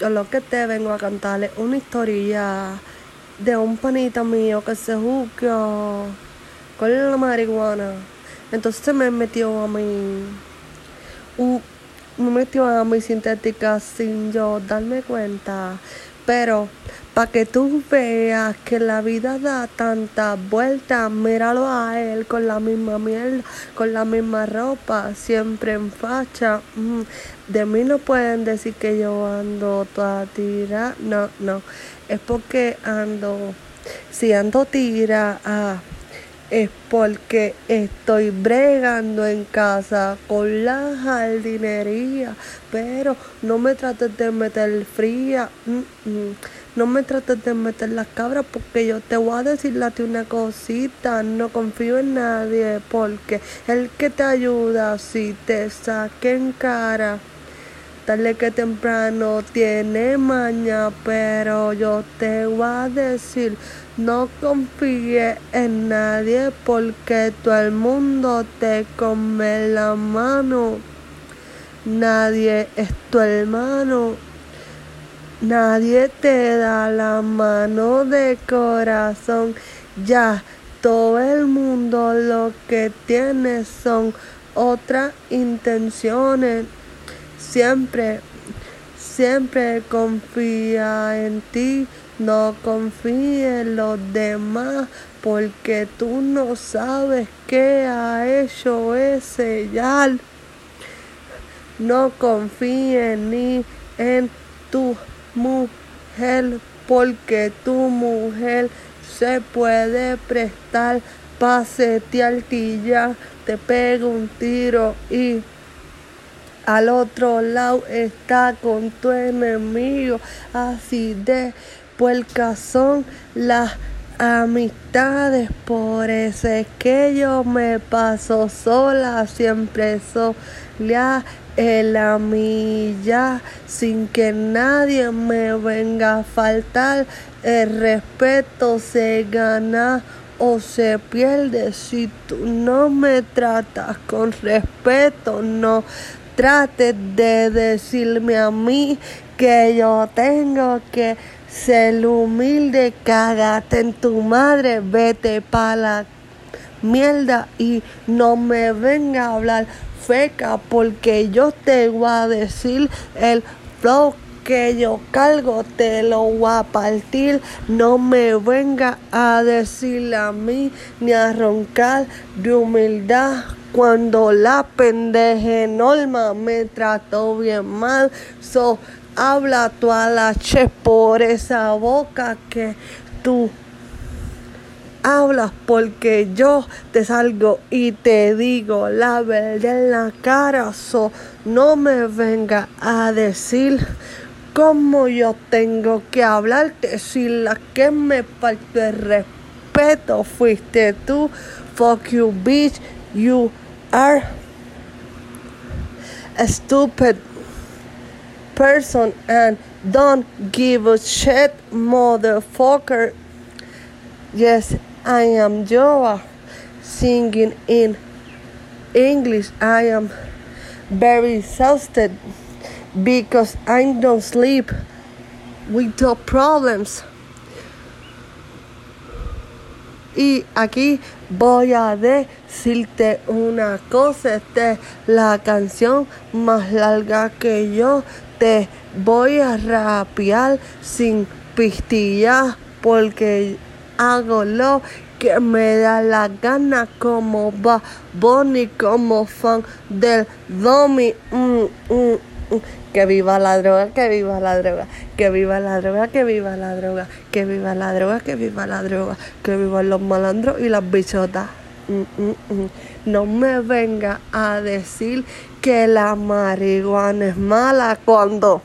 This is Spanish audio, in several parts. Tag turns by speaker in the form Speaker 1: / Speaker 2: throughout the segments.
Speaker 1: yo lo que te vengo a contar es una historia de un panita mío que se juzgó con la marihuana. Entonces me metió a mí, metió a mi sintética sin yo darme cuenta. Pero para que tú veas que la vida da tantas vueltas, míralo a él con la misma mierda, con la misma ropa, siempre en facha. Mm, de mí no pueden decir que yo ando toda tira, no, no, es porque ando, si ando tira, ah, es porque estoy bregando en casa con la jardinería, pero no me trates de meter fría. No me trates de meter las cabras porque yo te voy a decirle una cosita. No confío en nadie porque el que te ayuda si te saque en cara. Tarde que temprano tiene maña, pero yo te voy a decir, no confíe en nadie porque todo el mundo te come la mano. Nadie es tu hermano. Nadie te da la mano de corazón. Ya todo el mundo lo que tiene son otras intenciones. Siempre, siempre confía en ti. No confíe en los demás porque tú no sabes qué ha hecho ese yal. No confíe ni en tu mujer porque tu mujer se puede prestar para setearte ya te pega un tiro y al otro lado está con tu enemigo así de puercas son las amistades por eso es que yo me paso sola siempre sola en la milla sin que nadie me venga a faltar. El respeto se gana o se pierde si tú no me tratas con respeto. No trates de decirme a mí que yo tengo que ser humilde. Cágate en tu madre, vete para la mierda y no me venga a hablar feca porque yo te voy a decir el flow que yo cargo te lo voy a partir. No me venga a decir a mí ni a roncar de humildad cuando la pendeje Norma me trató bien mal. So habla tú a la che por esa boca que tú hablas porque yo te salgo y te digo la verdad en la cara. So, no me venga a decir cómo yo tengo que hablarte. Si la que me faltó el respeto fuiste tú. Fuck you, bitch. You are a stupid person and don't give a shit, motherfucker. Yes, I am Joa singing in English. I am very exhausted because I don't sleep with the problems. Y aquí voy a decirte una cosa, esta es la canción más larga que yo te voy a rapear sin pistillas porque hago lo que me da la gana como va Bonnie como fan del Domi. Mm, mm. Que viva la droga, que viva la droga, que viva la droga, que viva la droga, que viva la droga, que viva la droga, que vivan los malandros y las bichotas. No me venga a decir que la marihuana es mala cuando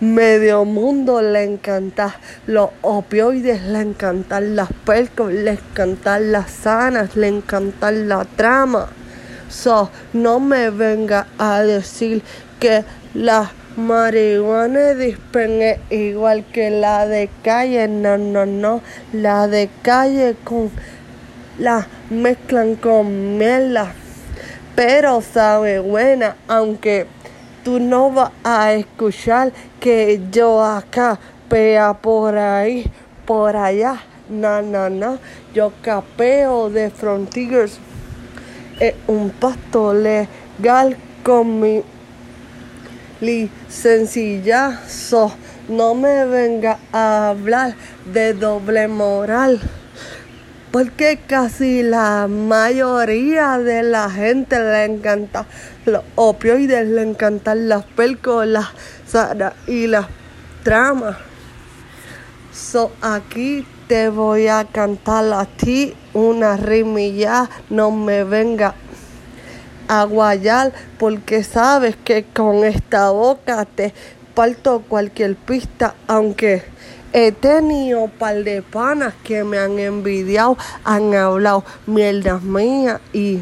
Speaker 1: Medio mundo le encanta los opioides, le encantan las percos, le encantan las sanas, le encantan la trama. So, no me venga a decir que la marihuana dispen igual que la de calle. No, no, no. La de calle con la mezclan con mierda. Pero sabe buena, aunque tú no vas a escuchar que yo acá, pea por ahí, por allá. No, no, no. Yo capeo de Frontiers. Es un pasto legal con mi licenciazo. No me venga a hablar de doble moral. Porque casi la mayoría de la gente le encanta los opioides, le encantan las pelcolas y las tramas. So aquí te voy a cantar a ti una rimilla, no me venga a porque sabes que con esta boca te parto cualquier pista, aunque he tenido par de panas que me han envidiado, han hablado mierdas mías y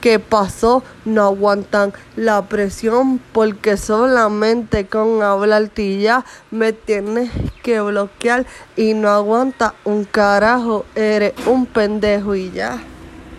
Speaker 1: que pasó no aguantan la presión porque solamente con hablarte ya me tienes que bloquear y no aguanta un carajo, eres un pendejo y ya.